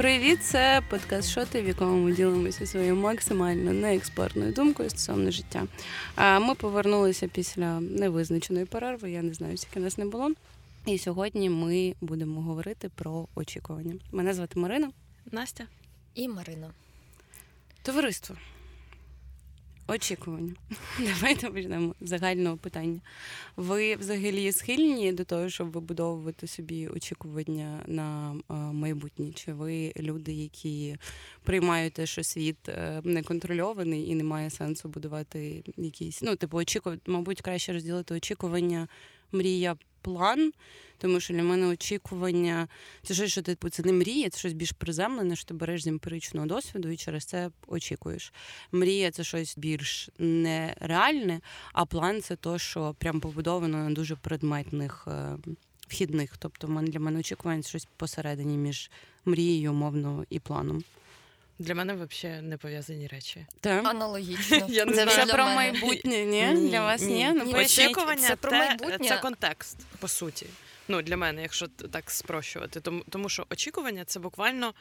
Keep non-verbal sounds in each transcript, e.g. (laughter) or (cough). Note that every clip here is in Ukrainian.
Привіт, це подкаст Шоти, в якому ми ділимося своєю максимально неекспертною думкою стосовно життя. Ми повернулися після невизначеної перерви. Я не знаю, скільки нас не було. І сьогодні ми будемо говорити про очікування. Мене звати Марина, Настя і Марина. Товариство. Очікування. (laughs) Давайте почнемо з загального питання. Ви взагалі схильні до того, щоб вибудовувати собі очікування на майбутнє? Чи ви люди, які приймають те, що світ е, неконтрольований і немає сенсу будувати якісь, ну, типу, очікувати, мабуть, краще розділити очікування, мрія, план? Тому що для мене очікування це щось, що типу, це не мрія, це щось більш приземлене, що ти береш з емпіричного досвіду і через це очікуєш. Мрія це щось більш нереальне, а план це то, що прям побудовано на дуже предметних е, вхідних. Тобто, для мене очікування це щось посередині між мрією, умовно, і планом. Для мене взагалі не пов'язані речі. Так. Аналогічно. (laughs) Я не Це вже про майбутнє, ні? ні? Для вас ні? ні? Ну, Очікування це про майбутнє. Це контекст, по суті. Ну, для мене, якщо так спрощувати. Тому, тому що очікування це буквально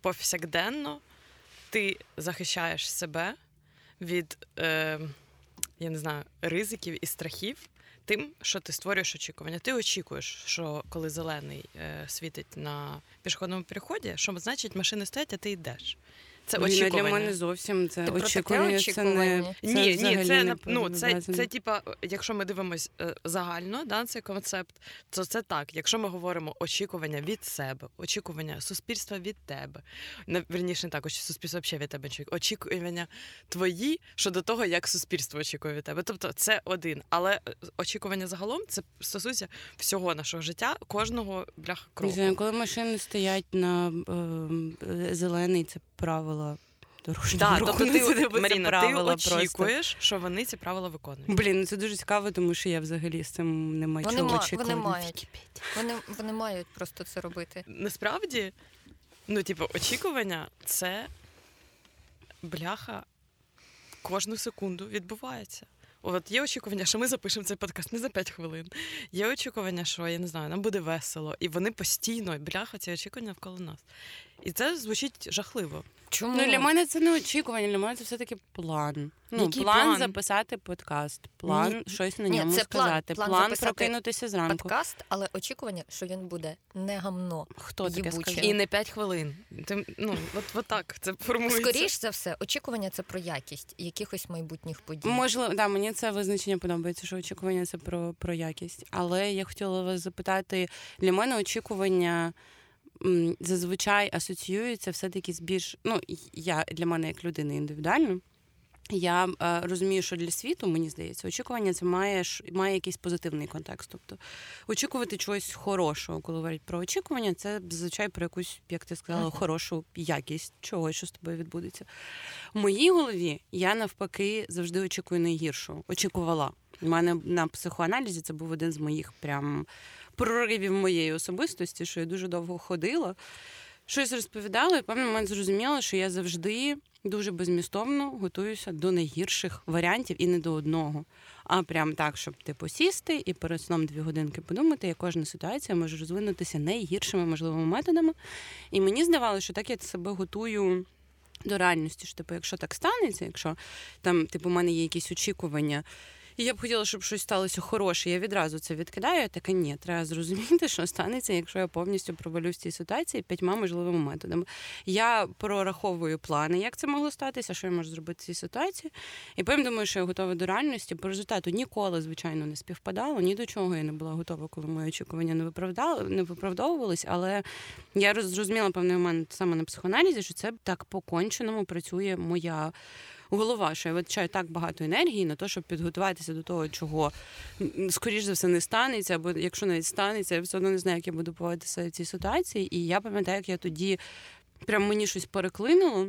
повсякденно ти захищаєш себе від, е, я не знаю, ризиків і страхів. Тим, що ти створюєш очікування. Ти очікуєш, що коли зелений е, світить на пішохідному переході, що значить машини стоять, а ти йдеш. Це очікування. для мене зовсім це Ти очікування. Це не це ні, ні, це не ну це, це, це типа, якщо ми дивимось е, загально, да, цей концепт, то це так. Якщо ми говоримо очікування від себе, очікування суспільства від тебе, не верніше не так, суспільство взагалі від тебе очікування твої щодо того, як суспільство очікує від тебе. Тобто це один, але е, очікування загалом це стосується всього нашого життя, кожного бляха кроку. Коли машини стоять на е, зелений, це правила дорожнього да, руху. Тобто ти, це Маріна, правила ти очікуєш, що вони ці правила виконують. Блін, ну це дуже цікаво, тому що я взагалі з цим не маю вони чого ма, очікувати. Вони мають. Вони, вони мають просто це робити. Насправді, ну, типу, очікування це бляха кожну секунду відбувається. От є очікування, що ми запишемо цей подкаст не за 5 хвилин. Є очікування, що я не знаю, нам буде весело, і вони постійно бляха ці очікування навколо нас. І це звучить жахливо. Чому? Ну, Для мене це не очікування, для мене це все-таки план. Ну, Який план, план записати подкаст, план Ні. щось на ньому Ні, це сказати, план, план, план прокинутися зранку. Подкаст, але очікування, що він буде не гамно. Хто таке сказав? І не 5 хвилин. Ти, ну, от, от так це формується. Скоріш за все, очікування це про якість якихось майбутніх подій. Можливо, да, мені це визначення подобається, що очікування це про, про якість. Але я хотіла вас запитати, для мене очікування зазвичай асоціюється все-таки з більш. Ну, я для мене як людини індивідуально. Я е, розумію, що для світу, мені здається, очікування це має має якийсь позитивний контекст. Тобто очікувати чогось хорошого, коли говорять про очікування, це зазвичай про якусь, як ти сказала, хорошу якість чогось, що з тобою відбудеться. В моїй голові я навпаки завжди очікую найгіршого. Очікувала. У мене на психоаналізі це був один з моїх прям проривів моєї особистості, що я дуже довго ходила, щось розповідала, і певний момент зрозуміла, що я завжди дуже безмістовно готуюся до найгірших варіантів і не до одного. А прям так, щоб типу сісти і перед сном дві годинки подумати, як кожна ситуація може розвинутися найгіршими можливими методами. І мені здавалося, що так я себе готую. До реальності, що типу, якщо так станеться, якщо там, типу, у мене є якісь очікування, і я б хотіла, щоб щось сталося хороше. Я відразу це відкидаю. Я така, ні, треба зрозуміти, (laughs) що станеться, якщо я повністю провалюсь в цій ситуації п'ятьма можливими методами. Я прораховую плани, як це могло статися, що я можу зробити в цій ситуації. І потім думаю, що я готова до реальності. По результату ніколи, звичайно, не співпадало. Ні до чого я не була готова, коли мої очікування не виправдали, не виправдовувались. Але я зрозуміла певний момент саме на психоаналізі, що це так по конченому працює моя голова, що я витрачаю так багато енергії на те, щоб підготуватися до того, чого скоріш за все не станеться, або якщо навіть станеться, я все одно не знаю, як я буду поводитися в цій ситуації. І я пам'ятаю, як я тоді прям мені щось переклинуло.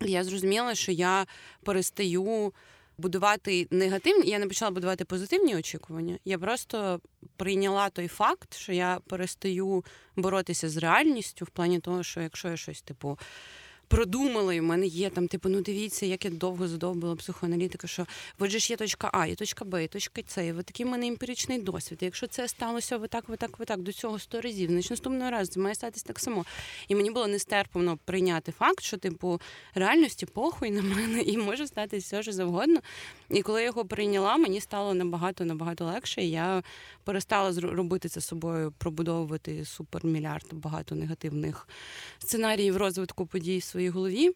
Я зрозуміла, що я перестаю будувати негативні. Я не почала будувати позитивні очікування. Я просто прийняла той факт, що я перестаю боротися з реальністю в плані того, що якщо я щось типу продумала, і в мене є там, типу, ну дивіться, як я довго задовбила психоаналітика, що же ж є точка А, є точка Б, є точка С, і от такий в мене емпіричний досвід. І якщо це сталося отак, отак, отак, до цього сто разів, значить наступного разу це має статись так само. І мені було нестерпно прийняти факт, що типу реальності похуй на мене і може статись все що завгодно. І коли я його прийняла, мені стало набагато набагато легше. І я перестала робити це собою, пробудовувати супермільярд багато негативних сценаріїв розвитку подій в своїй голові.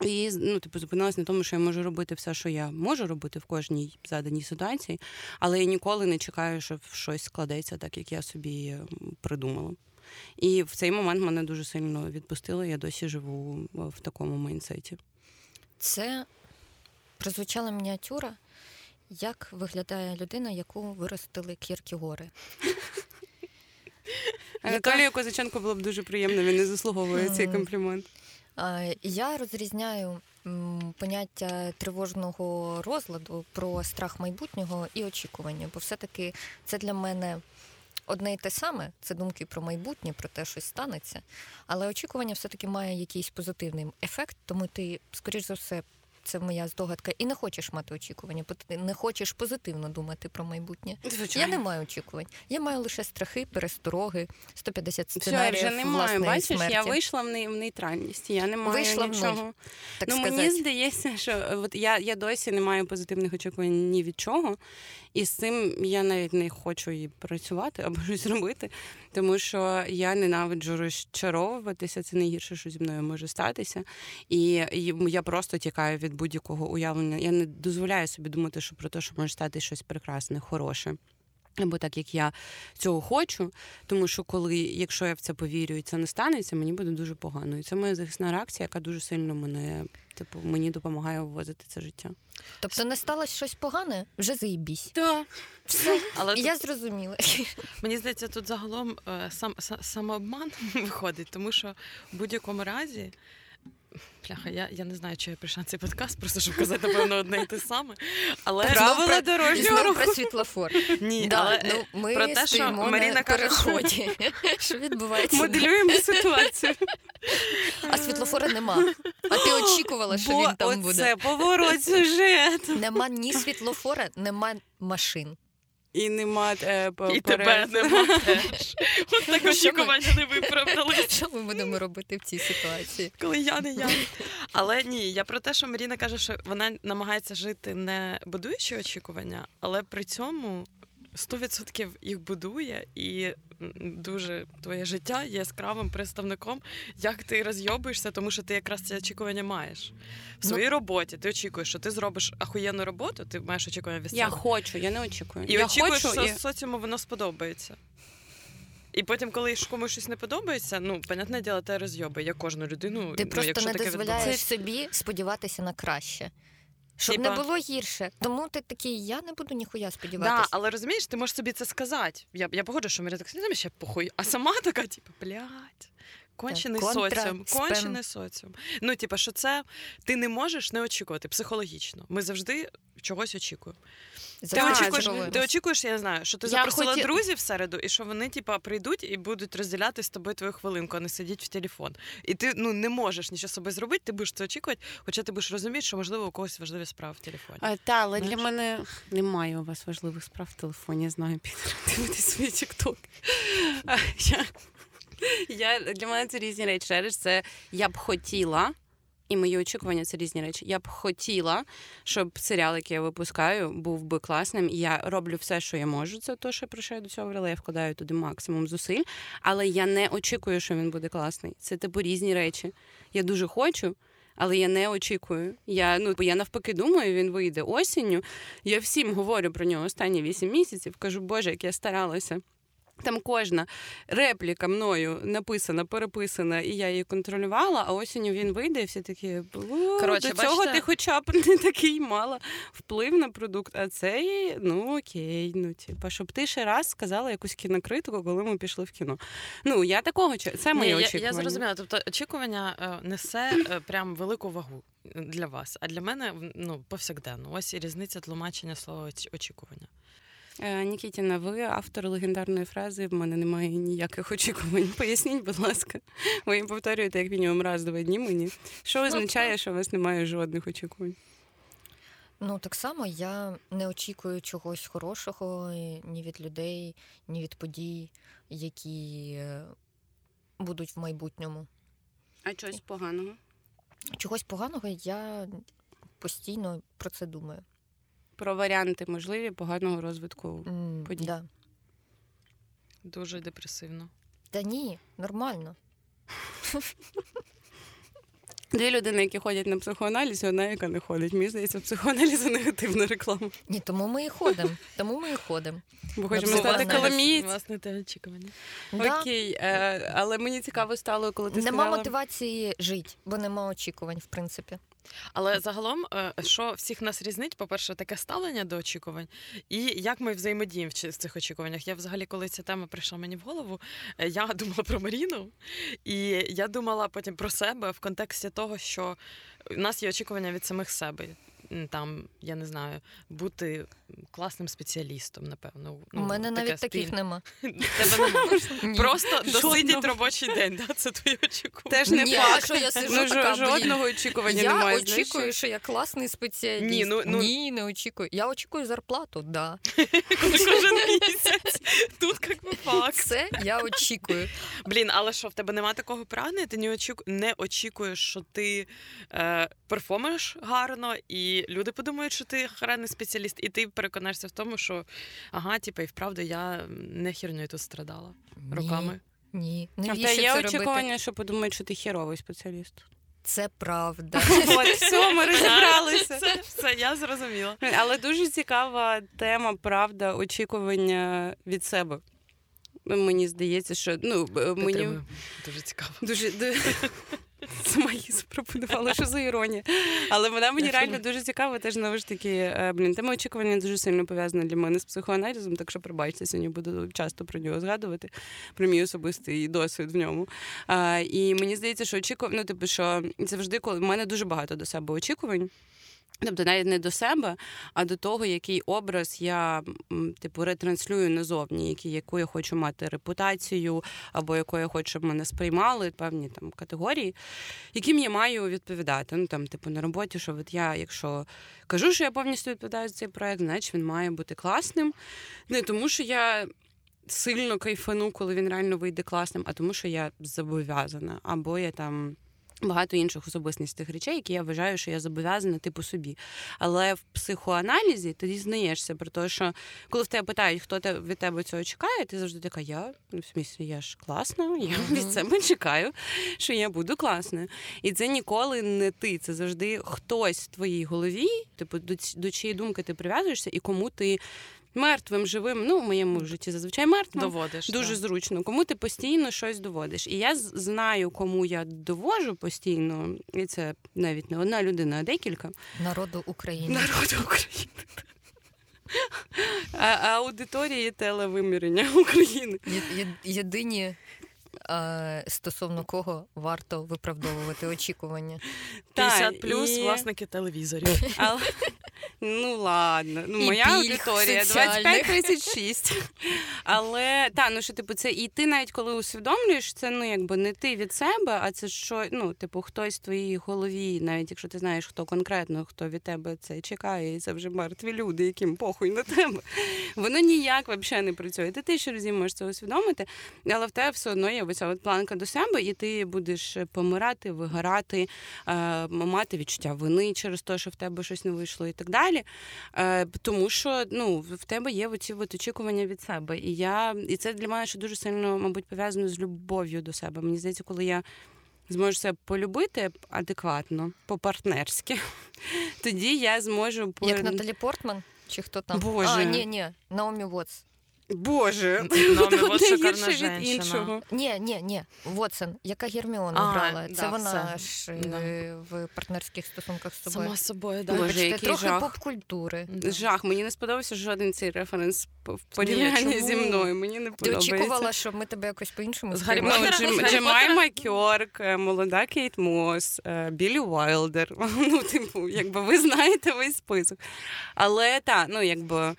І ну, типу, зупинилась на тому, що я можу робити все, що я можу робити в кожній заданій ситуації, але я ніколи не чекаю, що щось складеться так, як я собі придумала. І в цей момент мене дуже сильно відпустило. Я досі живу в такому майнсеті. Це прозвучала мініатюра, як виглядає людина, яку виростили Кіркігори. Анатолію Козаченко було б дуже приємно, він не заслуговує цей комплімент. Я розрізняю поняття тривожного розладу про страх майбутнього і очікування, бо все-таки це для мене одне і те саме, це думки про майбутнє, про те, що станеться. Але очікування все-таки має якийсь позитивний ефект, тому ти, скоріш за все, це моя здогадка, і не хочеш мати очікування, не хочеш позитивно думати про майбутнє. Звичайно. Я не маю очікувань. Я маю лише страхи, перестороги, 150 сценаріїв Все, я вже не маю. Бачиш, смерті. я вийшла в нейтральність. Я не маю вийшла нічого. В так ну сказати. мені здається, що от я я досі не маю позитивних очікувань ні від чого. І з цим я навіть не хочу і працювати або (laughs) щось робити, тому що я ненавиджу розчаровуватися. Це найгірше, що зі мною може статися. І я просто тікаю від будь-якого уявлення. Я не дозволяю собі думати, що про те, що може стати щось прекрасне, хороше. Або так як я цього хочу, тому що коли, якщо я в це повірю і це не станеться, мені буде дуже погано. І це моя захисна реакція, яка дуже сильно мене, типу, мені допомагає вивозити це життя. Тобто не сталося щось погане, вже заїбісь. Так. Все, але я тут... зрозуміла. Мені здається, тут загалом е, сам самообман (laughs) виходить, тому що в будь-якому разі. Бляха, я я не знаю, чи я прийшла на цей подкаст, просто щоб казати, напевно, одне і те саме. Але правила дорожнього руху. про світлофор. Ні, да, але ну, ми про те, що Маріна каже. (laughs) Що відбувається? Моделюємо ситуацію. А світлофора нема. А ти очікувала, що Бо він там буде. Це поворот сюжету. Нема ні світлофора, нема машин. І нема е, І тебе нема теж. (laughs) От так очікування не виправдали. Що ми будемо робити в цій ситуації? Коли я не я. Але ні, я про те, що Маріна каже, що вона намагається жити не будуючи очікування, але при цьому 100% їх будує, і дуже твоє життя є яскравим представником, як ти розйобуєшся, тому що ти якраз це очікування маєш в своїй ну, роботі. Ти очікуєш, що ти зробиш ахуєнну роботу, ти маєш очікування від себе. Я хочу, я не очікую. І я очікуєш, хочу, що і... соціуму воно сподобається. І потім, коли комусь щось не подобається, ну, понятне діло, те розйоби. Я кожну людину. Ти ну, просто якщо не дозволяєш собі сподіватися на краще. Щоб Тіпа... не було гірше. Тому ти такий, я не буду ніхуя сподіватися. Да, але розумієш, ти можеш собі це сказати. Я я погоджу, що Марія так не я похуй, а сама така, типу, блядь. Кончений Контра, соціум, кончений соціум. Ну, типу, що це ти не можеш не очікувати психологічно. Ми завжди чогось очікуємо. Ти очікуєш, ти очікуєш, я не знаю, що ти я запросила хоті... друзів в середу, і що вони, типа, прийдуть і будуть розділяти з тобою твою хвилинку, а не сидіть в телефон. І ти ну не можеш нічого собі зробити, ти будеш це очікувати, хоча ти будеш розуміти, що можливо у когось важливі справи в телефоні. А, Та, але Знаєш? для мене немає у вас важливих справ в телефоні. Я знаю, підтримати свої тікток. (laughs) Я, я, Для мене це різні речі. Це я б хотіла і мої очікування це різні речі. Я б хотіла, щоб серіал, який я випускаю, був би класним. Я роблю все, що я можу. Це те, що про що я до цього говорила. Я вкладаю туди максимум зусиль, але я не очікую, що він буде класний. Це типу різні речі. Я дуже хочу. Але я не очікую. Я ну я навпаки думаю, він вийде осінню. Я всім говорю про нього останні вісім місяців. Кажу, Боже, як я старалася. Там кожна репліка мною написана, переписана, і я її контролювала. А осінню він вийде, і всі такі Коротше, до цього бачите? ти хоча б (laughs) не такий мала вплив на продукт. А цей, ну окей, ну типа, щоб ти ще раз сказала якусь кінокритику, коли ми пішли в кіно. Ну я такого це моє Ні, очікування. Я, я зрозуміла. Тобто очікування е, несе е, прям велику вагу для вас. А для мене ну повсякденно. Ось і різниця тлумачення слова очікування. Е, Нікітіна, ви автор легендарної фрази В мене немає ніяких очікувань. (laughs) Поясніть, будь ласка. Ви їм повторюєте як мінімум раз два дні мені. Що означає, що у вас немає жодних очікувань? Ну, так само я не очікую чогось хорошого ні від людей, ні від подій, які е, будуть в майбутньому. А чогось поганого? Чогось поганого я постійно про це думаю. Про варіанти можливі поганого розвитку mm, подій. Да. Дуже депресивно. Та ні, нормально. Дві людини, які ходять на психоаналіз, і одна, яка не ходить. Мені здається, психоаналіз це негативна реклама. Ні, тому ми і ходимо. Тому ми і ходимо. Бо хочемо стати коломієць. Власне, те очікування. Да. Окей, е, але мені цікаво стало, коли ти нема сказала... мотивації жити, бо нема очікувань, в принципі. Але загалом, е, що всіх нас різнить, по-перше, таке ставлення до очікувань, і як ми взаємодіємо в цих очікуваннях. Я взагалі, коли ця тема прийшла мені в голову, е, я (laughs) думала про Маріну, і я думала потім про себе в контексті того, що в нас є очікування від самих себе там, я не знаю, бути класним спеціалістом, напевно. Ну, У мене навіть спіль... таких нема. (laughs) Тебе нема. Просто досидіть робочий день, да? це твої очікування. Теж не факт. що я сижу ну, така, жодного очікування я немає. Я очікую, що я класний спеціаліст. Ні, ну, ну... Ні, не очікую. Я очікую зарплату, да. (laughs) Кожен місяць. Тут як би факт. Це я очікую. Блін, але що, в тебе немає такого прагнення? Ти не очікуєш, що ти е, перформиш гарно і люди подумають, що ти охоронний спеціаліст, і ти переконаєшся в тому, що ага, типу, і вправду я не хірною тут страдала Ні, роками. Ні, А в тебе є очікування, що подумають, що ти хіровий спеціаліст. Це правда. (laughs) От, все, ми розібралися. Це все, я зрозуміла. Але дуже цікава тема, правда, очікування від себе. Мені здається, що ну мені дуже цікаво. Дуже (laughs) (laughs) Сама її запропонувала, що за іронія. Але вона мені реально дуже цікава. Теж знову ж таки, е, блін, тема очікування дуже сильно пов'язана для мене з психоаналізом, так що пробачте, сьогодні буду часто про нього згадувати, про мій особистий досвід в ньому. А, І мені здається, що очікування, ну, типу, що завжди, коли в мене дуже багато до себе очікувань. Тобто навіть не до себе, а до того, який образ я типу ретранслюю назовні, які, яку я хочу мати репутацію, або яку я хочу, щоб мене сприймали певні там категорії, яким я маю відповідати. Ну там, типу, на роботі, що от я, якщо кажу, що я повністю відповідаю за цей проект, значить він має бути класним. Не тому, що я. Сильно кайфану, коли він реально вийде класним, а тому, що я зобов'язана, або я там Багато інших особистих речей, які я вважаю, що я зобов'язана типу собі. Але в психоаналізі ти дізнаєшся про те, що коли в тебе питають, хто від тебе цього чекає, ти завжди така, я ну, в сміслі, я ж класна, я uh-huh. від себе чекаю, що я буду класною. І це ніколи не ти. Це завжди хтось в твоїй голові, типу, до, до чиєї думки ти прив'язуєшся і кому ти мертвим, живим, ну в моєму житті зазвичай мертвим. Доводиш. Дуже так. зручно. Кому ти постійно щось доводиш. І я знаю, кому я довожу постійно, і це навіть не одна людина, а декілька. Народу України. Народу України. А, Аудиторії телевимірення України. Єдині стосовно кого варто виправдовувати очікування. 50 плюс і... власники телевізорів. Але... Ну ладно, ну моя аудиторія 25-36. Але та, ну що типу, це і ти навіть коли усвідомлюєш, це ну якби не ти від себе, а це що, ну, типу, хтось в твоїй голові, навіть якщо ти знаєш, хто конкретно, хто від тебе це чекає, і це вже мертві люди, яким похуй на тебе. Воно ніяк взагалі не працює. Ти ще разів можеш це усвідомити, але в тебе все одно є оця от планка до себе, і ти будеш помирати, вигорати, е, мати відчуття вини через те, що в тебе щось не вийшло, і так далі. Е, тому що ну, в тебе є оці от очікування від себе. І я, і це для мене ще дуже сильно, мабуть, пов'язано з любов'ю до себе. Мені здається, коли я. Зможу себе полюбити адекватно, по-партнерськи, (laughs) тоді я зможу Як Наталі Портман? Чи хто там? Боже. А, ні, ні, Наомі Вотс. Боже, (laughs) ну, от шикарна від іншого. Ні, ні, ні. Вотсон, яка Герміона а, грала. Це да, вона все. ж да. в партнерських стосунках з собою. Сама собою, да. Боже, який трохи жах. поп-культури. Жах. Мені не сподобався жоден цей референс в порівнянні зі мною. Мені не подобається. Ти очікувала, що ми тебе якось по-іншому З Гаррі Джемайма Кьорк, е, молода Кейт Мос, е, Білі Уайлдер. (laughs) Ну, типу, якби ви знаєте весь список. Але так, ну якби.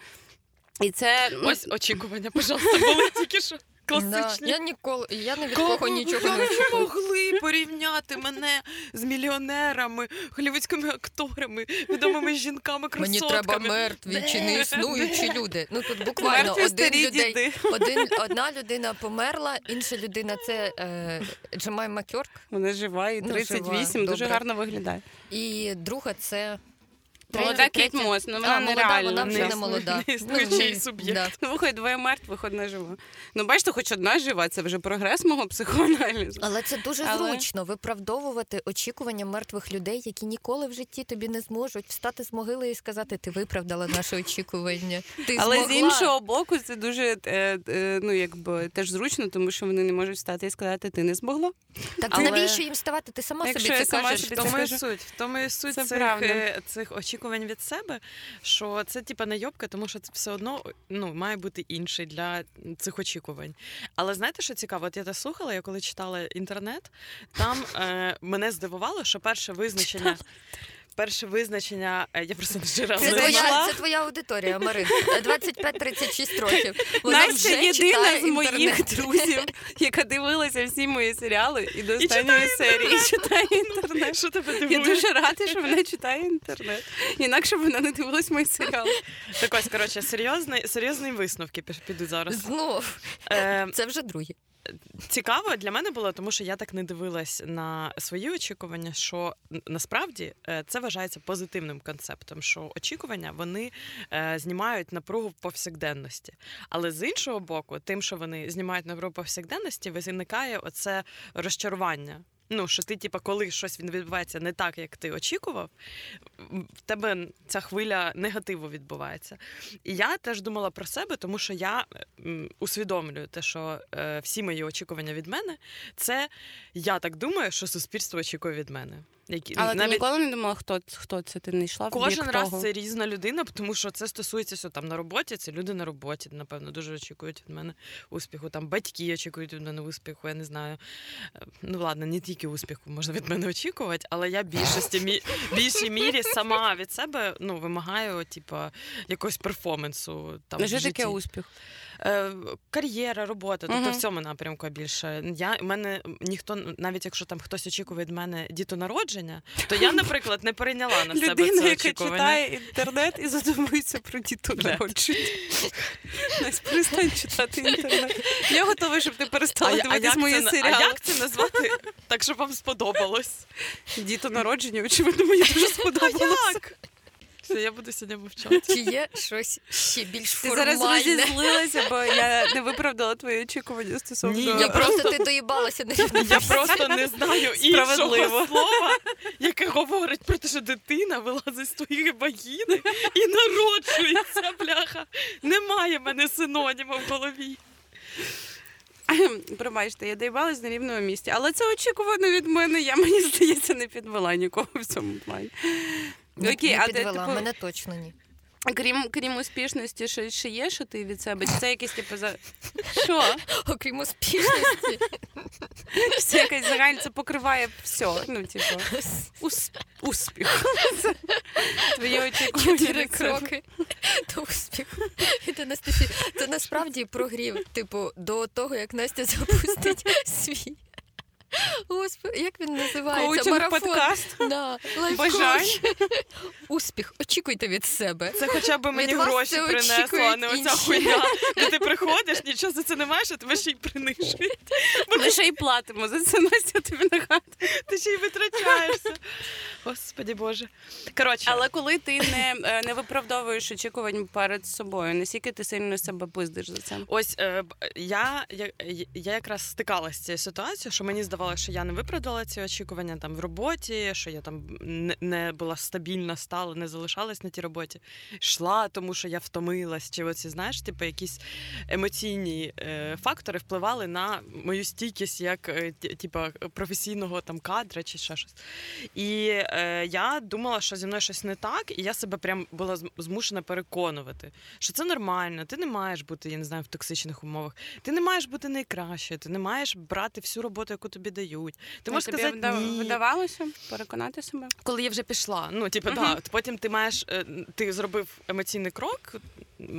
І це ось очікування, пожалуйста, були тільки що. (laughs) Класичні. Да, я ніколи я не від кого нічого не очікую. могли порівняти мене з мільйонерами, голівудськими акторами, відомими жінками красотками. Мені треба мертві чи не існуючі люди. Ну тут буквально один людей, один (laughs) одна людина померла, інша людина це е, Джемайма Кьорк. Вона жива і 38, ну, жива. дуже гарно виглядає. І друга це Молода Кейт Мос, ну вона нереально. Вона вже не молода. (laughs) Існуючий суб'єкт. Ну, виходить, двоє мертвих, одна жива. Ну, бачите, хоч одна жива, це вже прогрес мого психоаналізу. Але це дуже зручно виправдовувати очікування мертвих людей, які ніколи в житті тобі не зможуть встати з могили і сказати, ти виправдала наше очікування. Ти Але з іншого боку, це дуже е, е, ну, якби теж зручно, тому що вони не можуть встати і сказати, ти не змогла. Так навіщо їм ставати? Ти сама собі це сама кажеш. В тому і суть, цих, е, цих очікувань від себе, що це типа найобка, тому що це все одно ну, має бути інший для цих очікувань. Але знаєте, що цікаво? От я те слухала, я коли читала інтернет, там е, мене здивувало, що перше визначення перше визначення. Е, я просто не жира це твоя, це твоя аудиторія, Марин. 25-36 років. Вона Настя вже єдина з моїх друзів, яка дивилася всі мої серіали і до останньої серії читає інтернет. Що тебе дивує? Я дуже рада, що вона читає інтернет. Інакше вона не дивилась мої серіали. Так ось, коротше, серйозний, серйозні висновки підуть зараз. Знов. Е, Це вже другі. Цікаво для мене було, тому що я так не дивилась на свої очікування, що насправді е, це вважається позитивним концептом, що очікування вони е, знімають напругу повсякденності. Але з іншого боку, тим, що вони знімають напругу повсякденності, виникає оце розчарування. Ну, що ти, типа, коли щось відбувається не так, як ти очікував, в тебе ця хвиля негативу відбувається. І я теж думала про себе, тому що я усвідомлюю те, що е, всі мої очікування від мене, це я так думаю, що суспільство очікує від мене. Які Але навіть... ти ніколи не думала, хто хто це ти не йшла кожен раз того? це різна людина, тому що це стосується що там на роботі. Це люди на роботі, напевно, дуже очікують від мене успіху. Там батьки очікують від мене успіху. Я не знаю. Е, ну ладно, не тільки успіху можна від мене очікувати, але я більшості мі... більшій мірі сама від себе ну вимагаю, типу, якогось перформансу. Там Що таке успіх? Е, кар'єра, робота, тобто uh-huh. в цьому напрямку більше. Я мене ніхто, навіть якщо там хтось очікує від мене дітонародження, то я, наприклад, не перейняла на себе Людина, це яка читає інтернет і задумується про дітонародження. Настя, перестань читати інтернет. Я готова, щоб ти перестала дивитися мої серіали. А як це назвати так, щоб вам сподобалось? Дітонародження, очевидно, мені дуже сподобалось. А як? Все, я буду сьогодні мовчати. Чи є щось ще більш формальне? Ти зараз розізлилася, бо я не виправдала твої очікування стосовно. Ні, я просто (laughs) ти доїбалася на Я просто не знаю (laughs) іншого слова, яке говорить про те, що дитина вилазить з твоєї вагіни і народжується, бляха. Немає мене синоніма в голові. (clears throat) Пробачте, я доїбалась на рівному місці, але це очікувано від мене. Я мені здається не підвела нікого в цьому плані. Не, Окей, не підвела, а ти, типу, мене точно ні. Крім крім успішності, що ще є, що ти від себе? Чи це якесь типу за що? (laughs) Окрім успішності. (laughs) Це якась загальна, це покриває все. Ну, типу, ус... успіх. (laughs) Твої очікування. Чотири кроки до успіху. Це, Настасі, це насправді прогрів, типу, до того, як Настя запустить свій Господи, як він називається? Коучинг Марафон. подкаст? Да. Бажань. Успіх. Очікуйте від себе. Це хоча б мені від гроші принесло, а не оця хуйня. Де ти приходиш, нічого за це не маєш, а тебе ще й принижують. Ми ще й платимо за це Настя тобі нагадує. Ти ще й витрачаєшся. Господі Боже. Коротше. Але коли ти не е, не виправдовуєш очікувань перед собою, наскільки ти сильно себе пиздиш за це? Ось е, я, я, я якраз стикалася з цією ситуацією, що мені здавалося, здавалося, що я не виправдала ці очікування там в роботі, що я там не була стабільна, стала, не залишалась на тій роботі. Йшла, тому що я втомилась. Чи оці, знаєш, типу, якісь емоційні е, фактори впливали на мою стійкість як е, типу, професійного там кадра чи ще щось. І е, я думала, що зі мною щось не так, і я себе прям була змушена переконувати, що це нормально, ти не маєш бути, я не знаю, в токсичних умовах, ти не маєш бути найкращою, ти не маєш брати всю роботу, яку тобі дають. Ти можеш тобі сказати, ні. видавалося переконати себе? Коли я вже пішла. Ну, типу, uh-huh. да, потім ти маєш, е, ти зробив емоційний крок,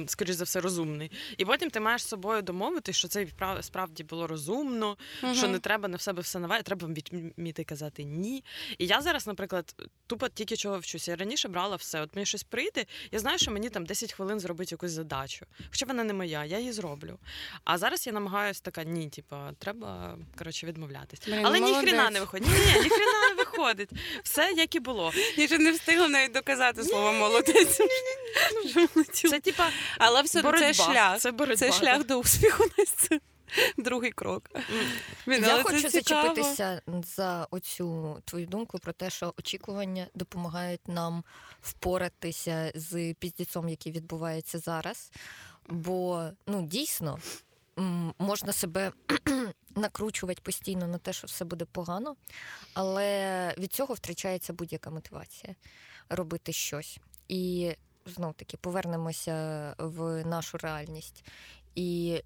скоріш за все, розумний. І потім ти маєш з собою домовити, що це справді було розумно, uh що не треба на себе все наве, треба вміти казати ні. І я зараз, наприклад, тупо тільки чого вчуся. Я раніше брала все. От мені щось прийде, я знаю, що мені там 10 хвилин зробити якусь задачу. Хоча вона не моя, я її зроблю. А зараз я намагаюся така, ні, типу, треба коротше відмовлятись. Але ні хрена не виходить. Ні, ні, ні не виходить. Все як і було. Я ще не встигла навіть доказати слово молодець. Це типа, але все це шлях. Це це шлях до успіху. (laughs) Другий крок. Він, Я хочу зачепитися за оцю твою думку про те, що очікування допомагають нам впоратися з піздіцом, який відбувається зараз. Бо ну дійсно можна себе (clears throat) накручувати постійно на те, що все буде погано, але від цього втрачається будь-яка мотивація робити щось. І знов таки повернемося в нашу реальність. І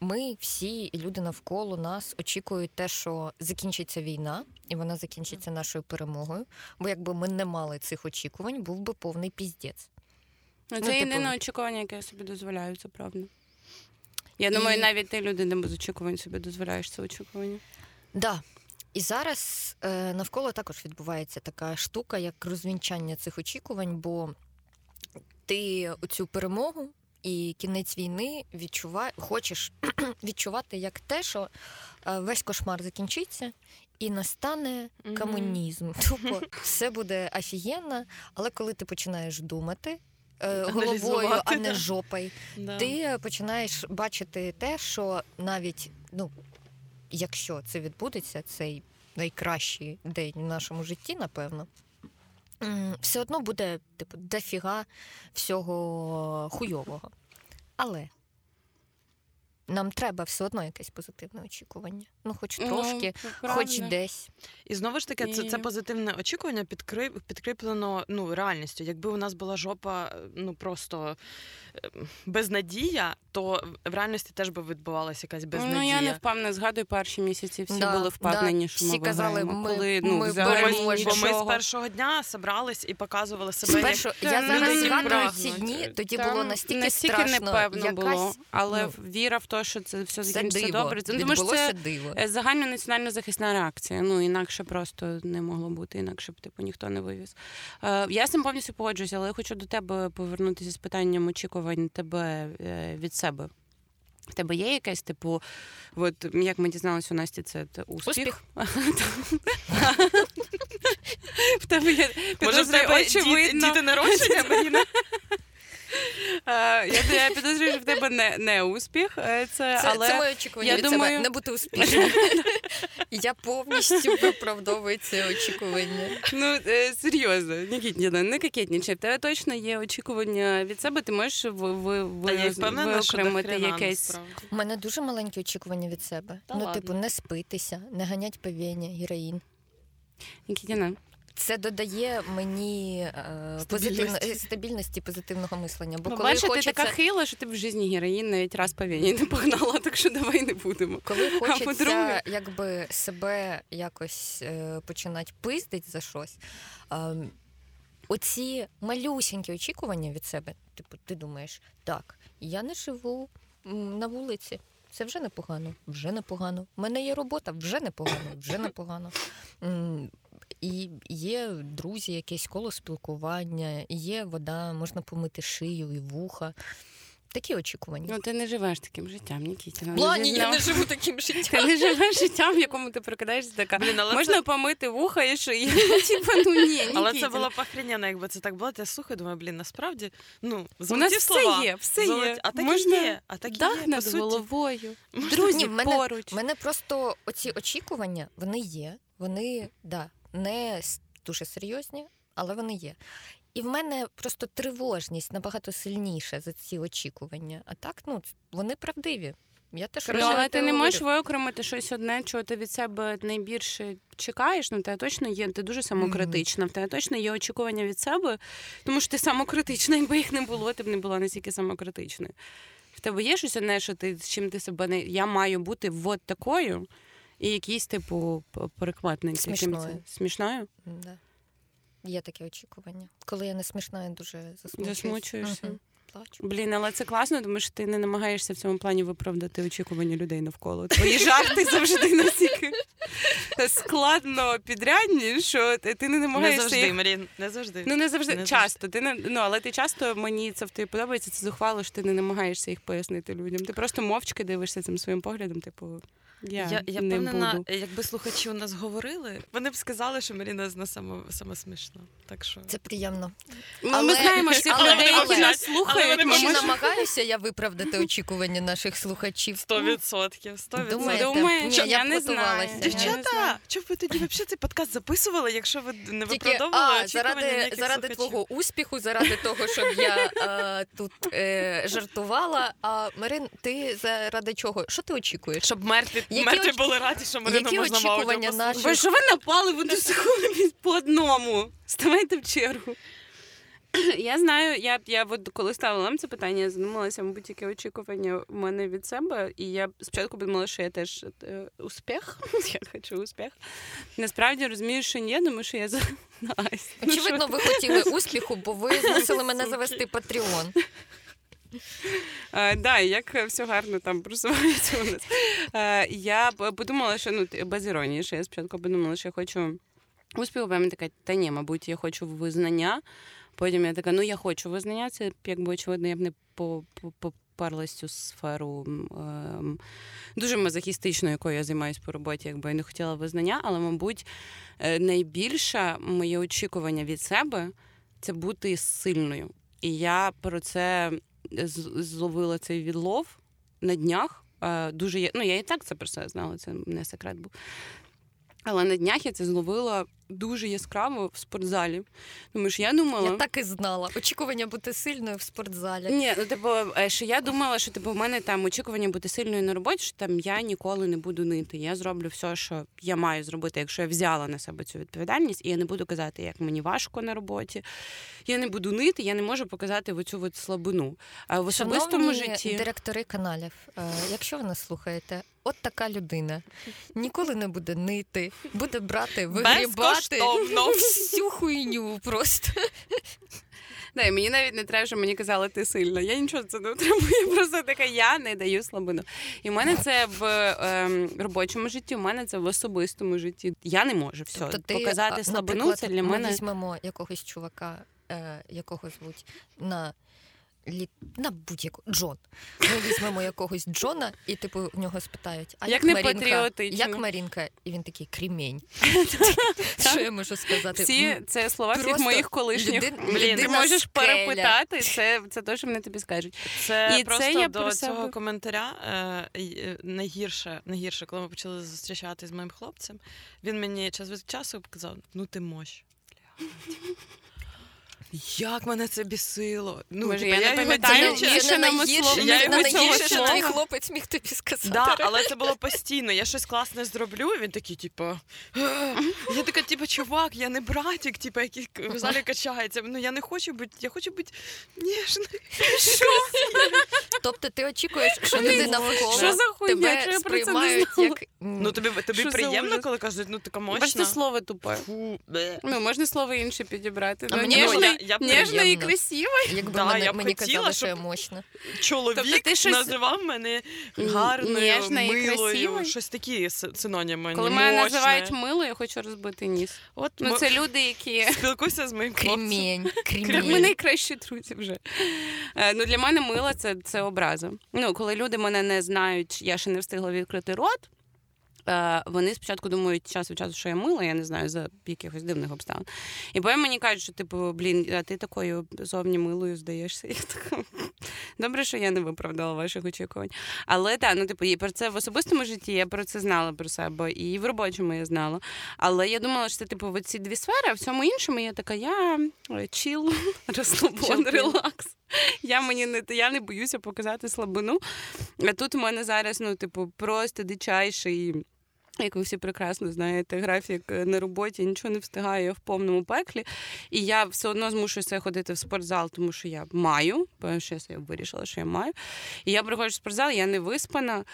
ми всі і люди навколо нас очікують те, що закінчиться війна, і вона закінчиться нашою перемогою. Бо якби ми не мали цих очікувань, був би повний піздець. Ну, Це ну, єдине типу... очікування, яке я собі дозволяю, це правда. Я думаю, навіть ти люди не без очікувань собі дозволяєш це очікування. Так. Да. І зараз е, навколо також відбувається така штука, як розвінчання цих очікувань, бо ти цю перемогу і кінець війни відчуває, хочеш (clears throat) відчувати як те, що е, весь кошмар закінчиться. І настане комунізм. Mm-hmm. (laughs) Тупо все буде офігенно, але коли ти починаєш думати е, головою, а не жопою, да. ти починаєш бачити те, що навіть ну, якщо це відбудеться, цей найкращий день в нашому житті, напевно все одно буде типу дофіга всього хуйового. Але нам треба все одно якесь позитивне очікування. Ну, хоч ну, трошки, ну, хоч десь. І знову ж таки, це це позитивне очікування підкріплено ну, реальністю. Якби у нас була жопа, ну просто ем, безнадія, то в реальності теж би відбувалася якась безнадія. Ну я не впевнена, згадую перші місяці. Всі да, були впевнені, да. що всі ми казали, ми, коли ну ми взагалі бо ми з першого дня зібрались і показували себе. Спершу, як... Я зараз згадую ці дні. Тоді Там було настільки, настільки страшно, непевно якась... було, але ну, віра в те, що це все закінчиться добре. Це тому що це диво. Е, загальна національна захисна реакція. Ну інакше просто не могло бути, інакше б типу ніхто не вивіз. Е, я з цим повністю погоджуюся, але я хочу до тебе повернутися з питанням очікувань тебе е, від себе. В тебе є якесь, типу, от як ми дізналися у Насті, це успіх. (laughs) В тебе є Може, тебе діти народження? (laughs) Я я підозрюю, що в тебе не не успіх. Е, це, це, але це моє очікування я від думаю... себе не бути успішним. (laughs) Я повністю виправдовую це очікування. Ну, е, серйозно, Нікітніна, не кокетнічай. В тебе точно є очікування від себе, ти можеш виокремити якесь. У мене дуже маленькі очікування від себе. Ну, типу, не спитися, не ганять певіння, героїн. Нікітіна, це додає мені е, позитивно е, стабільності позитивного мислення. Бо ну, коли бачиш, хочеться... ти така хила, що ти в житті героїн навіть раз по війні не погнала, так що давай не будемо. Коли хочеться якби себе якось е, починати пиздить за щось. Е, Оці малюсінькі очікування від себе, типу, ти думаєш, так, я не живу на вулиці. Це вже непогано, вже непогано. У мене є робота, вже непогано, вже непогано. І є друзі, якесь коло спілкування, є вода, можна помити шию і вуха. Такі очікування. Ну, ти не живеш таким життям, Нікітіна. Плані, я не живу таким життям. Ти не живеш життям, в якому ти прокидаєшся така. Блін, але Можна це... помити вуха і шию. (laughs) Типа, ну ні, Нікітіна. Але це було похріняно, якби це так було. Я слухаю, думаю, блін, насправді, ну, У нас слова. все є, все золоті. є. А так Можна... є. А так Дах є, над головою. Друзі, ні, мене, поруч. мене просто оці очікування, вони є. Вони, да, не дуже серйозні, але вони є. І в мене просто тривожність набагато сильніша за ці очікування. А так, ну вони правдиві. Я теж але ти не можеш виокремити щось одне, чого ти від себе найбільше чекаєш. Ну, тебе точно є, ти дуже самокритична, в тебе точно є очікування від себе, тому що ти самокритична, якби їх не було, ти б не була настільки самокритичною. В тебе є щось одне, що ти з чим ти себе не я маю бути от такою, і якийсь, типу, перекладник. Смішною. Смішною? Да. Є таке очікування. Коли я не смішна, я дуже засмучуюсь. Засмучуєшся. Угу. плачу. Блін, але це класно, тому що ти не намагаєшся в цьому плані виправдати очікування людей навколо. Твої жарти завжди настільки складно підрядні, що ти не намагаєшся. Не завжди, їх... Марін, не завжди. Ну не завжди не часто. Завжди. Ти не ну, але ти часто мені це в тобі подобається. Це зухвало, що ти не намагаєшся їх пояснити людям. Ти просто мовчки дивишся цим своїм поглядом, типу. Я я, я не впевнена, буду. якби слухачі у нас говорили, вони б сказали, що Маріна з нас саме, смішно. Так що це приємно. Ну, але, Ми знаємо всіх людей, які нас слухають. Але Чи намагаюся я виправдати очікування наших слухачів? Сто відсотків. Думаєте? Думаєш, я, я не знаю. Дівчата, що ви тоді взагалі цей подкаст записували, якщо ви не виправдовували а, заради заради твого успіху, заради того, щоб я а, тут е, жартувала. А Марин, ти заради чого? Що ти очікуєш? Щоб мертві які Мертві оч... були раді, що Марину які можна очікування наші? Ви що ви напали в одну секунду по одному? Ставайте в чергу. (clears throat) Я знаю, я я от коли ставила вам це питання, я задумалася, мабуть, яке очікування в мене від себе. І я спочатку подумала, що я теж е, успіх. (laughs) Я хочу успіх. Насправді розумію, що ні, тому що я за (laughs) Очевидно, ви хотіли успіху, бо ви змусили мене завести Патреон. (laughs) Е, да, як все гарно там просувається у нас. Е, я подумала, що ну без іронії, що я спочатку подумала, що я хочу успіху, потім така, та ні, мабуть, я хочу визнання. Потім я така, ну я хочу визнання, це якби очевидно, я б не попарлась цю сферу ем, дуже мазохістичною, якою я займаюся по роботі, якби я не хотіла визнання, але, мабуть, е, найбільше моє очікування від себе це бути сильною. І я про це зловила цей відлов на днях. Дуже ну я і так це про це знала, це не секрет був. Але на днях я це зловила дуже яскраво в спортзалі. Тому що я думала. Я так і знала. Очікування бути сильною в спортзалі. Ні, ну типу, е, що я думала, що типу, в мене там очікування бути сильною на роботі, що там я ніколи не буду нити. Я зроблю все, що я маю зробити, якщо я взяла на себе цю відповідальність, і я не буду казати, як мені важко на роботі. Я не буду нити, я не можу показати оцю от слабину. А в особистому Шановні житті директори каналів. Е, якщо ви нас слухаєте, от така людина ніколи не буде нити, буде брати, вигрібати всю хуйню просто. Да, і мені навіть не треба, щоб мені казали, ти сильна. Я нічого це не отримую. Просто така я не даю слабину. І в мене це в е, робочому житті, у мене це в особистому житті. Я не можу все. Тобто ти, показати слабину. Це для мене ми візьмемо якогось чувака, е, якого звуть на лі... на будь-яку Джон. Ми візьмемо якогось Джона, і типу в нього спитають: а як, як Марінка? Як Марінка? І він такий крімень. (laughs) Що я можу сказати? Всі це слова всіх моїх колишніх. Блін, ти можеш перепитати. Це це те, що вони тобі скажуть. Це і просто це до цього коментаря е, е, найгірше, найгірше, коли ми почали зустрічатися з моїм хлопцем. Він мені час від часу показав: ну ти мощ. Як мене це бісило? Ну, Може, типу, я, я не пам'ятаю, більше на найгірше, що твій хлопець міг тобі сказати. Да, але це було постійно. Я щось класне зроблю, він такий, типу, я така, типу, чувак, я не братик, типу, який в залі качається. Ну я не хочу бути, я хочу бути ніжною. Тобто ти очікуєш, що люди навколо тебе сприймають як. Ну тобі тобі приємно, коли кажуть, ну така мощна. Бачите, слово тупе. Ну, можна слово інше підібрати. А мені я Ніжна і красива. Якби да, мене, я мені хотіла, казали, що я мощна. Чоловік тобто ти щось... називав мене гарною, Ніжна милою, щось такі синоніми. Коли мене називають милою, я хочу розбити ніс. От ну, це люди, які спілкуюся з моїм хлопцем. Ми найкращі друзі вже. Е, ну, Для мене мила це, це образа. Ну, Коли люди мене не знають, я ще не встигла відкрити рот. Е, вони спочатку думають час від часу, що я мила, я не знаю, за якихось дивних обставин. І потім мені кажуть, що типу, блін, а ти такою зовні милою здаєшся. (laughs) Я така, Добре, що я не виправдала ваших очікувань. Але так, ну типу, і про це в особистому житті я про це знала про себе, і в робочому я знала. Але я думала, що це типу в ці дві сфери, а в цьому іншому я така, я е, (laughs) чіл, розслабон, релакс. Я мені не я не боюся показати слабину. А тут у мене зараз, ну, типу, просто дичайший. Як ви всі прекрасно знаєте, графік на роботі нічого не встигає в повному пеклі. І я все одно змушуюся ходити в спортзал, тому що я маю, бо що я вирішила, що я маю. І я приходжу в спортзал, я не виспана.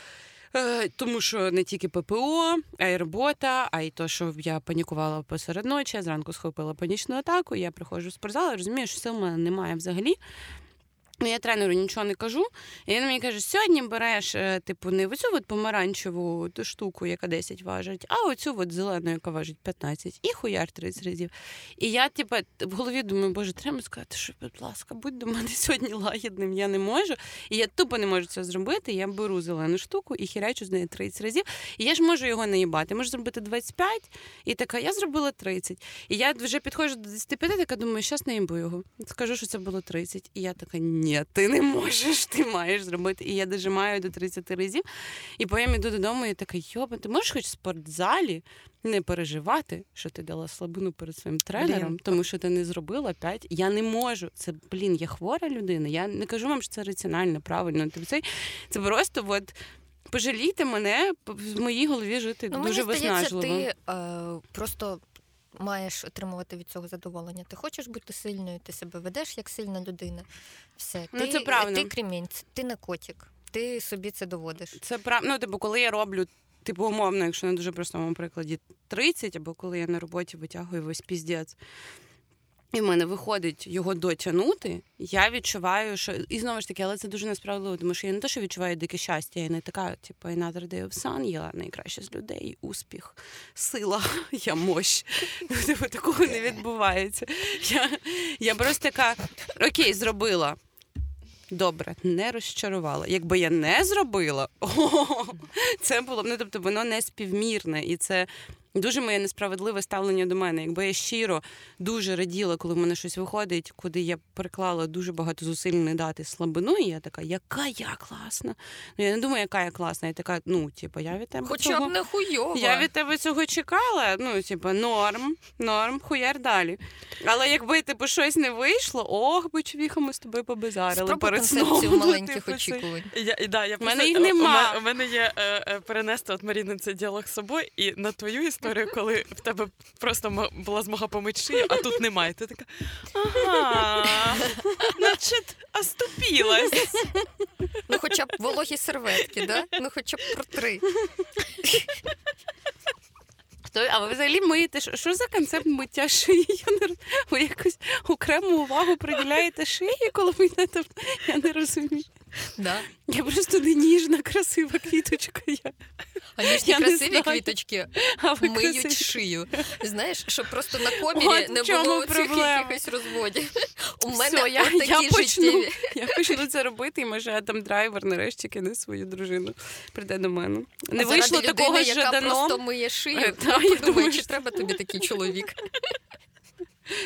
Е, тому що не тільки ППО, а й робота, а й то, що я панікувала посеред ночі, зранку схопила панічну атаку. Я приходжу в спортзал розумію, що сил в мене немає взагалі. Ну, я тренеру нічого не кажу. І він мені каже: сьогодні береш, е, типу, не оцю от помаранчеву ту штуку, яка 10 важить, а оцю от зелену, яка важить 15, і хуяр 30 разів. І я, типу, в голові думаю, боже, треба сказати, що, будь ласка, будь до мене сьогодні лагідним, я не можу. І я тупо не можу це зробити. Я беру зелену штуку і хірячу з неї 30 разів. І я ж можу його наїбати. Можу зробити 25, і така, я зробила 30. І я вже підходжу до 25, така думаю, щас наїбу його. Скажу, що це було 30. І я така, ні ні, ти не можеш, ти маєш зробити. І я дожимаю до 30 разів. І потім йду додому і така, йоба, ти можеш хоч в спортзалі не переживати, що ти дала слабину перед своїм тренером, блін. тому що ти не зробила 5. Я не можу. Це, блін, я хвора людина. Я не кажу вам, що це раціонально, правильно. Це, це просто от. Пожалійте мене в моїй голові жити ну, дуже виснажливо. Ти е, просто маєш отримувати від цього задоволення. Ти хочеш бути сильною, ти себе ведеш як сильна людина. Все, ну, ти, це правильно. ти кремінь, ти не котик, ти собі це доводиш. Це прав... Ну, типу, коли я роблю. Типу, умовно, якщо на дуже простому прикладі 30, або коли я на роботі витягую весь піздець, і в мене виходить його дотягнути, я відчуваю, що і знову ж таки, але це дуже несправедливо, тому що я не те, що відчуваю дике щастя, я не така, типу, another day of sun, я найкраща з людей, успіх, сила, (laughs) я мощ. Типу, такого не відбувається. Я, Я просто така окей, зробила. Добре, не розчарувала. Якби я не зробила, (laughs) о, це було б ну, тобто воно не співмірне, і це Дуже моє несправедливе ставлення до мене. Якби я щиро дуже раділа, коли в мене щось виходить, куди я приклала дуже багато зусиль не дати слабину, і я така, яка я класна. Ну я не думаю, яка я класна. Я така, ну, типу, я від тебе. Хоча цього... б не хуйова. Я від тебе цього чекала. Ну, типу, норм, норм, хуяр далі. Але якби типу щось не вийшло, ох, би човіха, ми з тобою побизарили перед сном. маленьких типу, очікувань. Я, да, я мене їх нема. У мене є е, е, перенести от Маріни цей діалог з собою і на твою історію історію, коли в тебе просто була змога помити шию, а тут немає. Ти така ага, значить, оступілась. Ну, хоча б вологі серветки, да? Ну, хоча б про три. Хто, а ви взагалі миєте? Що за концепт миття шиї? Я не Ви якусь окрему увагу приділяєте шиї, коли ви йдете? Я не розумію. Да. Я просто не ніжна, красива квіточка. Я А ніжні я красиві квіточки а ви миють красиві. шию. Знаєш, щоб просто на комірі От не було цих якихось розводів. У мене Все, я, такі я почну, я почну це робити, і може там драйвер нарешті кине свою дружину. Прийде до мене. Не а вийшло людини, такого яка жаданом. просто миє шию. Е, та, ну, подумай, чи треба тобі такий чоловік.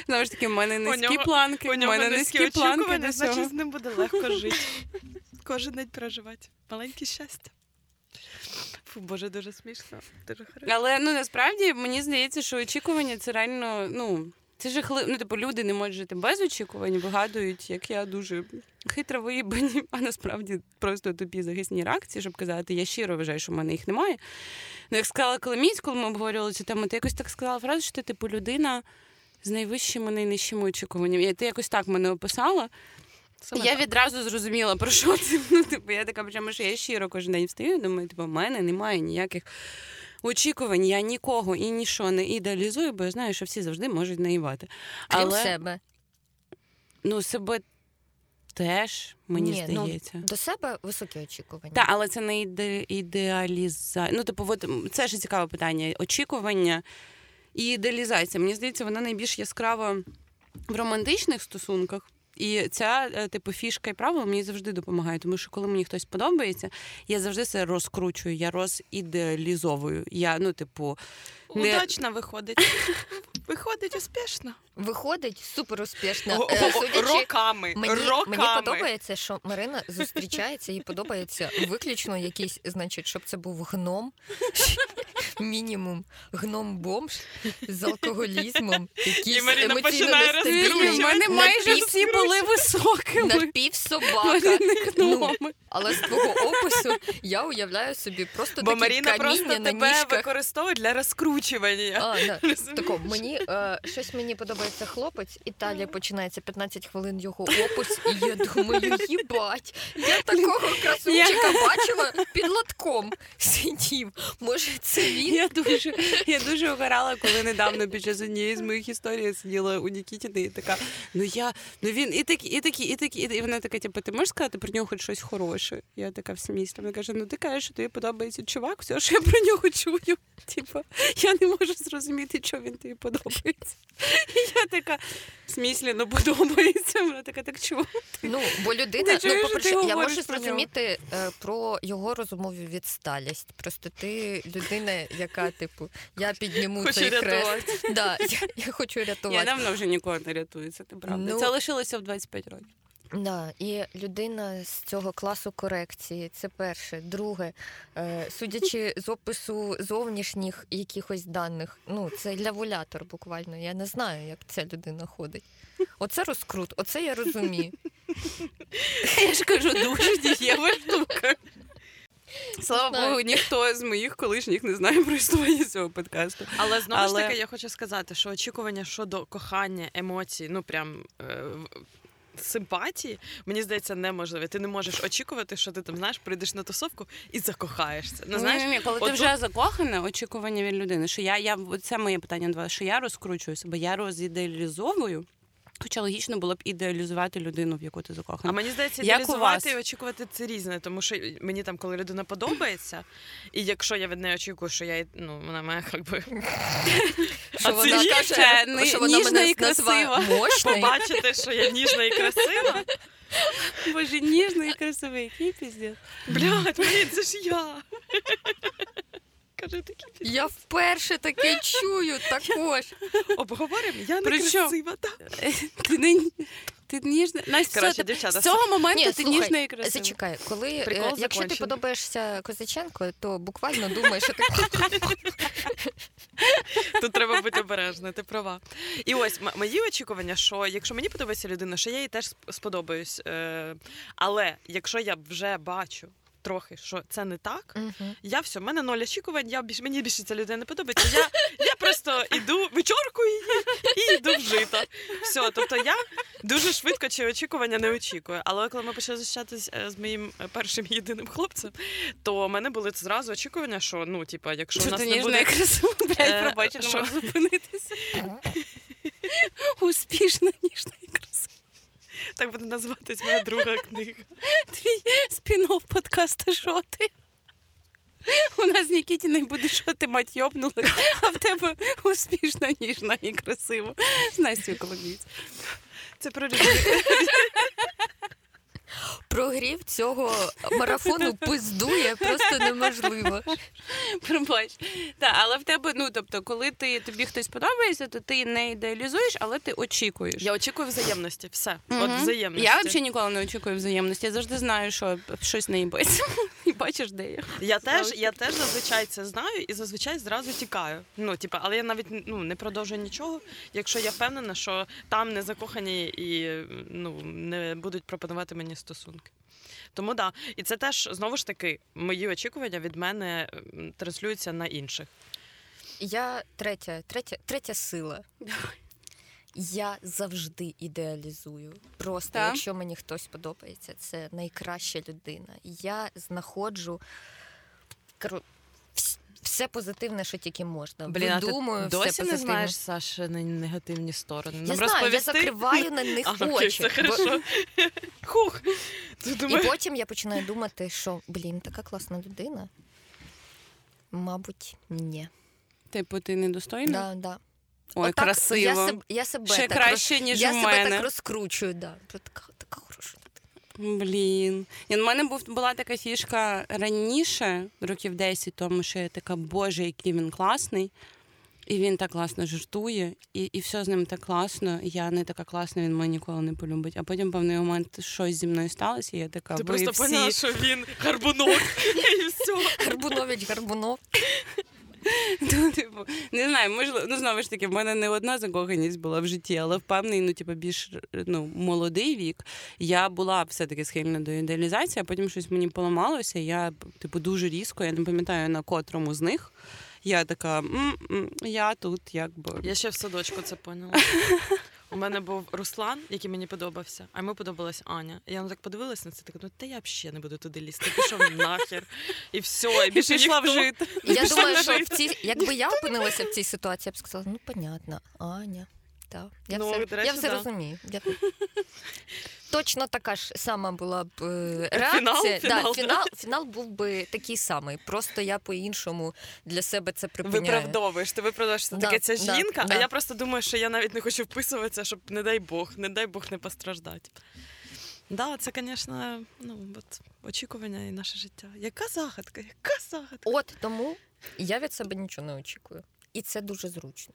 Знову ж таки, в мене низькі планки. У мене низькі планки. Значить, з ним буде легко жити. Кожен день проживати. Маленьке щастя. Фу, Боже, дуже смішно. Дуже хорошо. Але ну насправді мені здається, що очікування це реально, ну. Це жахливо. Ну, типу, люди не можуть жити без очікувань, вигадують, як я дуже хитро виїбані, а насправді просто тупі захисні реакції, щоб казати, я щиро вважаю, що в мене їх немає. Ну, як сказала Коломіць, коли ми обговорювали цю тему, ти якось так сказала фразу, що ти, типу, людина з найвищими найнижчими очікуваннями. Ти якось так мене описала. Саме я так. відразу зрозуміла, про що це. Ну, типу, я така, прямо що я щиро кожен день встаю, і думаю, типу, в мене немає ніяких очікувань, я нікого і нічого не ідеалізую, бо я знаю, що всі завжди можуть наївати. Крім Але себе. Ну, себе теж, мені Ні, ну, здається. Ну, До себе високі очікування. Так, але це не іде... ідеалізація. Ну, типу, от, це ж цікаве питання. Очікування і ідеалізація. Мені здається, вона найбільш яскрава в романтичних стосунках. І ця е, типу фішка і правило мені завжди допомагає, тому що коли мені хтось подобається, я завжди це розкручую, я розідеалізовую. Я, ну, типу, не... удачно виходить. (laughs) Виходить успішно. Виходить супер успішно. Судячи, роками. Мені, роками. мені подобається, що Марина зустрічається, їй подобається виключно якийсь, значить, щоб це був гном, (laughs) мінімум гном бомж з алкоголізмом, якийсь емоційно нестабільний. У мене майже всі були високими. Напівсобака. Ну, Але з твого опису я уявляю собі просто Бо такі Маріна просто на тебе ніжках. використовує для розкручування. А, да. Тако, мені е, щось мені подобається хлопець, і далі починається 15 хвилин його опис, і я думаю, їбать, я такого красунчика бачила під лотком сидів. Може, це він? Я дуже я дуже огорала, коли недавно під час однієї з моїх історій я сиділа у Нікітіни і така, ну я, ну він і такий, і такий, і такий. І вона така, типу, ти можеш сказати про нього хоч щось хороше? Я така в сміслі. Вона каже, ну ти кажеш, що тобі подобається чувак, все, що я про нього чую. (laughs) Типу, я не можу зрозуміти, що він тобі подобається. І я така, сміслі, ну подобається. Вона така, так чому? Ну, бо людина, ну, по-перше, я можу зрозуміти е, про його розумову відсталість. Просто ти людина, яка, типу, я підніму Хочу цей рятувати. Да, я, я хочу рятувати. Я давно вже нікого не це ти правда. Ну, Це лишилося в 25 років. Да, і людина з цього класу корекції. Це перше. Друге, е, судячи з опису зовнішніх якихось даних, ну це лявулятор буквально. Я не знаю, як ця людина ходить. Оце розкрут, оце я розумію. (laughs) Я ж кажу, дуже дієва штука. Слава. Богу, ніхто з моїх колишніх не знає про існування цього подкасту. Але знову Але- ж таки, я хочу сказати, що очікування щодо кохання, емоцій, ну прям. Симпатії, мені здається, неможливе. Ти не можеш очікувати, що ти там знаєш, прийдеш на тусовку і закохаєшся. Ну, знаєш, ні, ні, коли ти вже закохана, очікування від людини, що я, я це моє питання що я розкручую себе, я розідеалізовую. Хоча логічно було б ідеалізувати людину, в яку ти закохана. А мені здається, ідеалізувати і очікувати це різне, тому що мені там, коли людина подобається, і якщо я від неї очікую, що я ну вона має якби (laughs) Що вона каже, що вона ніжна і красива. побачити, що я ніжна і красива. Боже, ніжний і красивий, який піздець. Блядь, блін, це ж я. Каже такі Я вперше таке (laughs) чую також. обговоримо. Я не Причому- красива, так. (laughs) Ти не ти ніжна. Настя, Коротше, все, ти- дівчата, з цього моменту Ні, ти слухай, ніжна і красива. Зачекай, коли е, Прикол якщо ти подобаєшся Козаченко, то буквально думаєш, що ти (laughs) Тут треба бути обережною, ти права. І ось м- мої очікування, що якщо мені подобається людина, що я їй теж сп- сподобаюсь. Е, але якщо я вже бачу трохи, що це не так, Мгм. я все, в мене ноль очікувань, я більш, мені більше ця людина не подобається. Я, я просто іду, вичоркую її і йду в жито. Все, тобто я дуже швидко чи очікування не очікую. Але коли ми почали зустрічатись е, з моїм е, першим єдиним хлопцем, то в мене були зразу очікування, що ну, типа, якщо у нас не буде блядь, Е, не що? зупинитися. Успішна, ніжна і красива. Так буде називатись моя друга книга. Твій спін-офф Жоти. «Що. У нас з Нікітіною буде що ти мать йобнули, а в тебе успішна, ніжна і красиво. З Настю Коломіць. Це про людей. Прогрів цього марафону пиздує просто неможливо. Пробач. Так, але в тебе, ну тобто, коли ти тобі хтось подобається, то ти не ідеалізуєш, але ти очікуєш. Я очікую взаємності. Все. От взаємності. Я взагалі ніколи не очікую взаємності. Я завжди знаю, що щось не їбеться. (laughs) І бачиш, де я. Я теж, я теж зазвичай це знаю і зазвичай зразу тікаю. Ну, типа, але я навіть ну, не продовжую нічого, якщо я впевнена, що там не закохані і ну, не будуть пропонувати мені стосунки. Тому да. І це теж знову ж таки мої очікування від мене транслюються на інших. Я третя, третя, третя сила. Я завжди ідеалізую. Просто Так. якщо мені хтось подобається, це найкраща людина. Я знаходжу все позитивне, що тільки можна. Видумую досі все не позитивне. знаєш Саша на негативні сторони. Я Нам знаю, я закриваю на них (laughs) А, окей, очі. все бо- хорошо. (laughs) Хух. Ти І потім я починаю думати, що блін, така класна людина. Мабуть, ні. Типу, ти недостойна? Да, да. Ой, Отак красиво. Я себе, я себе Ще так краще, ніж я у себе так розкручую, да. Це така. Блін. Ні, У мене був, була така фішка раніше, років 10 тому, що я така, боже, який він класний. І він так класно жартує, і, і все з ним так класно. Я не така класна, він мене ніколи не полюбить. А потім певний момент щось зі мною сталося, і я така, Ти просто всі... поняла, що він гарбунок. (laughs) І все. Гарбунович Гарбунов. (laughs) (laughs) Ну, типу, не знаю, можливо, ну знову ж таки, в мене не одна закоханість була в житті, але впевнений, ну, типу, більш ну, молодий вік. Я була все-таки схильна до ідеалізації, а потім щось мені поламалося. Я, типу, дуже різко, я не пам'ятаю на котрому з них. Я така, я тут якби. Я ще в садочку це поняла. (laughs) У мене був Руслан, який мені подобався, а йому подобалась Аня. І я так подивилась на це, так ну та я взагалі не буду туди лізти. Пішов нахер. І все, і більше в жит. Я думаю, що в цій, якби я опинилася в цій ситуації, я б сказала, ну понятно, Аня. Так, я ну, все, речі, я все да. розумію. Я... Точно така ж сама була б е, реакція. Фінал, фінал, да, фінал, фінал був би такий самий. Просто я по-іншому для себе це припиняю. Виправдовуєш, ти виправдовуєш, що да, таке ця да, жінка, а я просто думаю, що я навіть не хочу вписуватися, щоб не дай Бог, не дай Бог не постраждати. Да, це, звісно, ну от очікування і наше життя. Яка загадка? Яка загадка? От тому я від себе нічого не очікую. І це дуже зручно.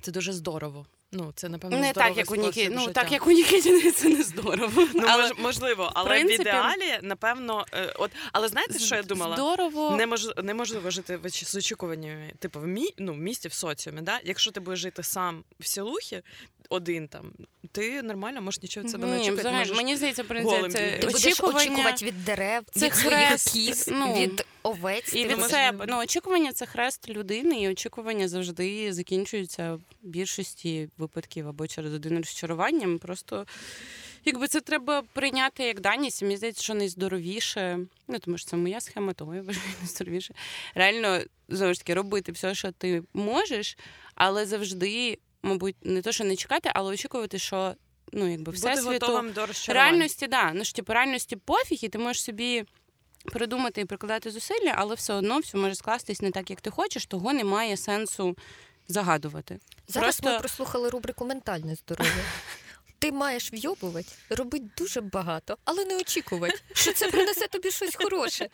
Це дуже здорово. Ну, це напевно не так, як у Нікі... Ну, так, як у Нікітіни, (laughs) це не здорово. Ну, але, можливо, але в, принципі... в ідеалі, напевно, е, от, але знаєте, що я думала? Здорово. Немож, неможливо жити з очікуваннями, типу, в мі, ну, в місті, в соціумі. Да? Якщо ти будеш жити сам в сілухі, один там, ти нормально можеш нічого від себе не очікувати. Можеш мені здається, принципі, це ти будеш очікувати від дерев, це від своїх кіз, ну, від овець. І від себе. Ну, очікування це хрест людини, і очікування завжди закінчуються в більшості випадків або через один розчаруванням. Просто якби це треба прийняти як даність. Мені здається, що найздоровіше, ну тому що це моя схема, того я вважаю (laughs) найздоровіше. Реально знову ж таки робити все, що ти можеш, але завжди мабуть, не то, що не чекати, але очікувати, що ну, якби все світу реальності, да, ну ж типу реальності пофіг, і ти можеш собі. Придумати і прикладати зусилля, але все одно все може скластись не так, як ти хочеш, того немає сенсу загадувати. Зараз Просто... ми прослухали рубрику Ментальне здоров'я. (laughs) Ти маєш вйобувати, робити дуже багато, але не очікувати, що це принесе тобі щось хороше.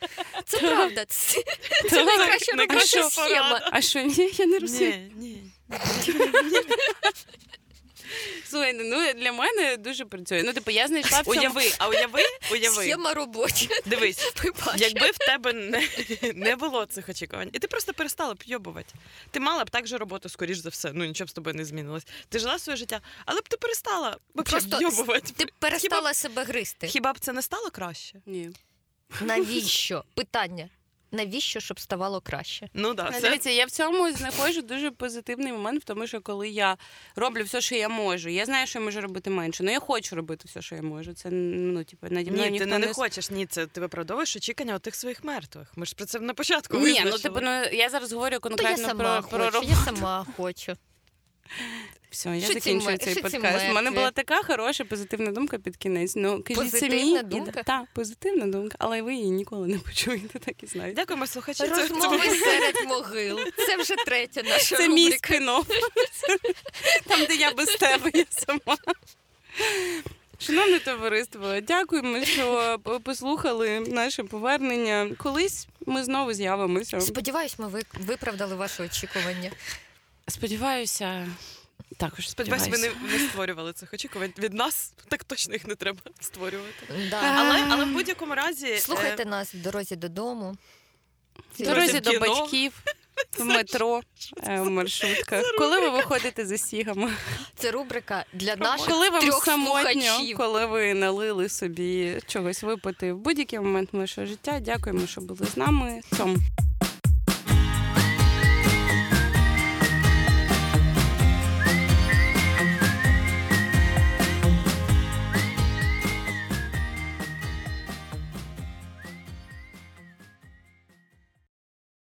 Це правда. Це, це найкраща робоча схема. А що ні? Я не розумію. Ні, ні. Слухай, ну для мене дуже працює. Ну, типу, я знайшла в цьому... Уяви, а уяви, уяви. Схема робоча. Дивись, (laughs) якби в тебе не, не було цих очікувань, і ти просто перестала б йобувати. Ти мала б так же роботу, скоріш за все. Ну нічого б з тобою не змінилось. Ти жила своє життя, але б ти перестала просто йобувати. Ти перестала хіба, себе гристи. Хіба б це не стало краще? Ні. Навіщо? Питання навіщо щоб ставало краще? Ну да, це... Дивіться, я в цьому знаходжу дуже позитивний момент, в тому що коли я роблю все, що я можу, я знаю, що я можу робити менше. Ну я хочу робити все, що я можу. Це ну типу наді мною Ні, ти не, не хочеш. Ні, це ти виправдовуєш очікування тих своїх мертвих. Ми ж про це на початку. Ні, визначили. ну типу, ну я зараз говорю конкретно То я сама про, хочу, про роботу. Я сама хочу. Все, я що закінчую ці, цей що подкаст. У мене була така хороша позитивна думка під кінець. Ну, кажіть позитивна самі. думка? І, та, позитивна думка, але ви її ніколи не почуєте, так і знаєте. Дякуємо, слухачі. Розмови серед могил. Це вже третя наша Це рубрика. мій спін (laughs) Там, де я без тебе, я сама. Шановне товариство, дякуємо, що послухали наше повернення. Колись ми знову з'явимося. Сподіваюсь, ми виправдали ваше очікування. Сподіваюся. Також сподіваюся, ви не, не створювали цих очікувань від нас. Так точно їх не треба створювати. Да. Але але в будь-якому разі слухайте е... нас в дорозі додому, в дорозі до батьків. (laughs) В метро, е, в маршрутках. Коли ви виходите за сігами? Це рубрика для наших Коли вам трьох самотньо, слухачів. коли ви налили собі чогось випити в будь-який момент нашого життя. Дякуємо, що були з нами. Цьому.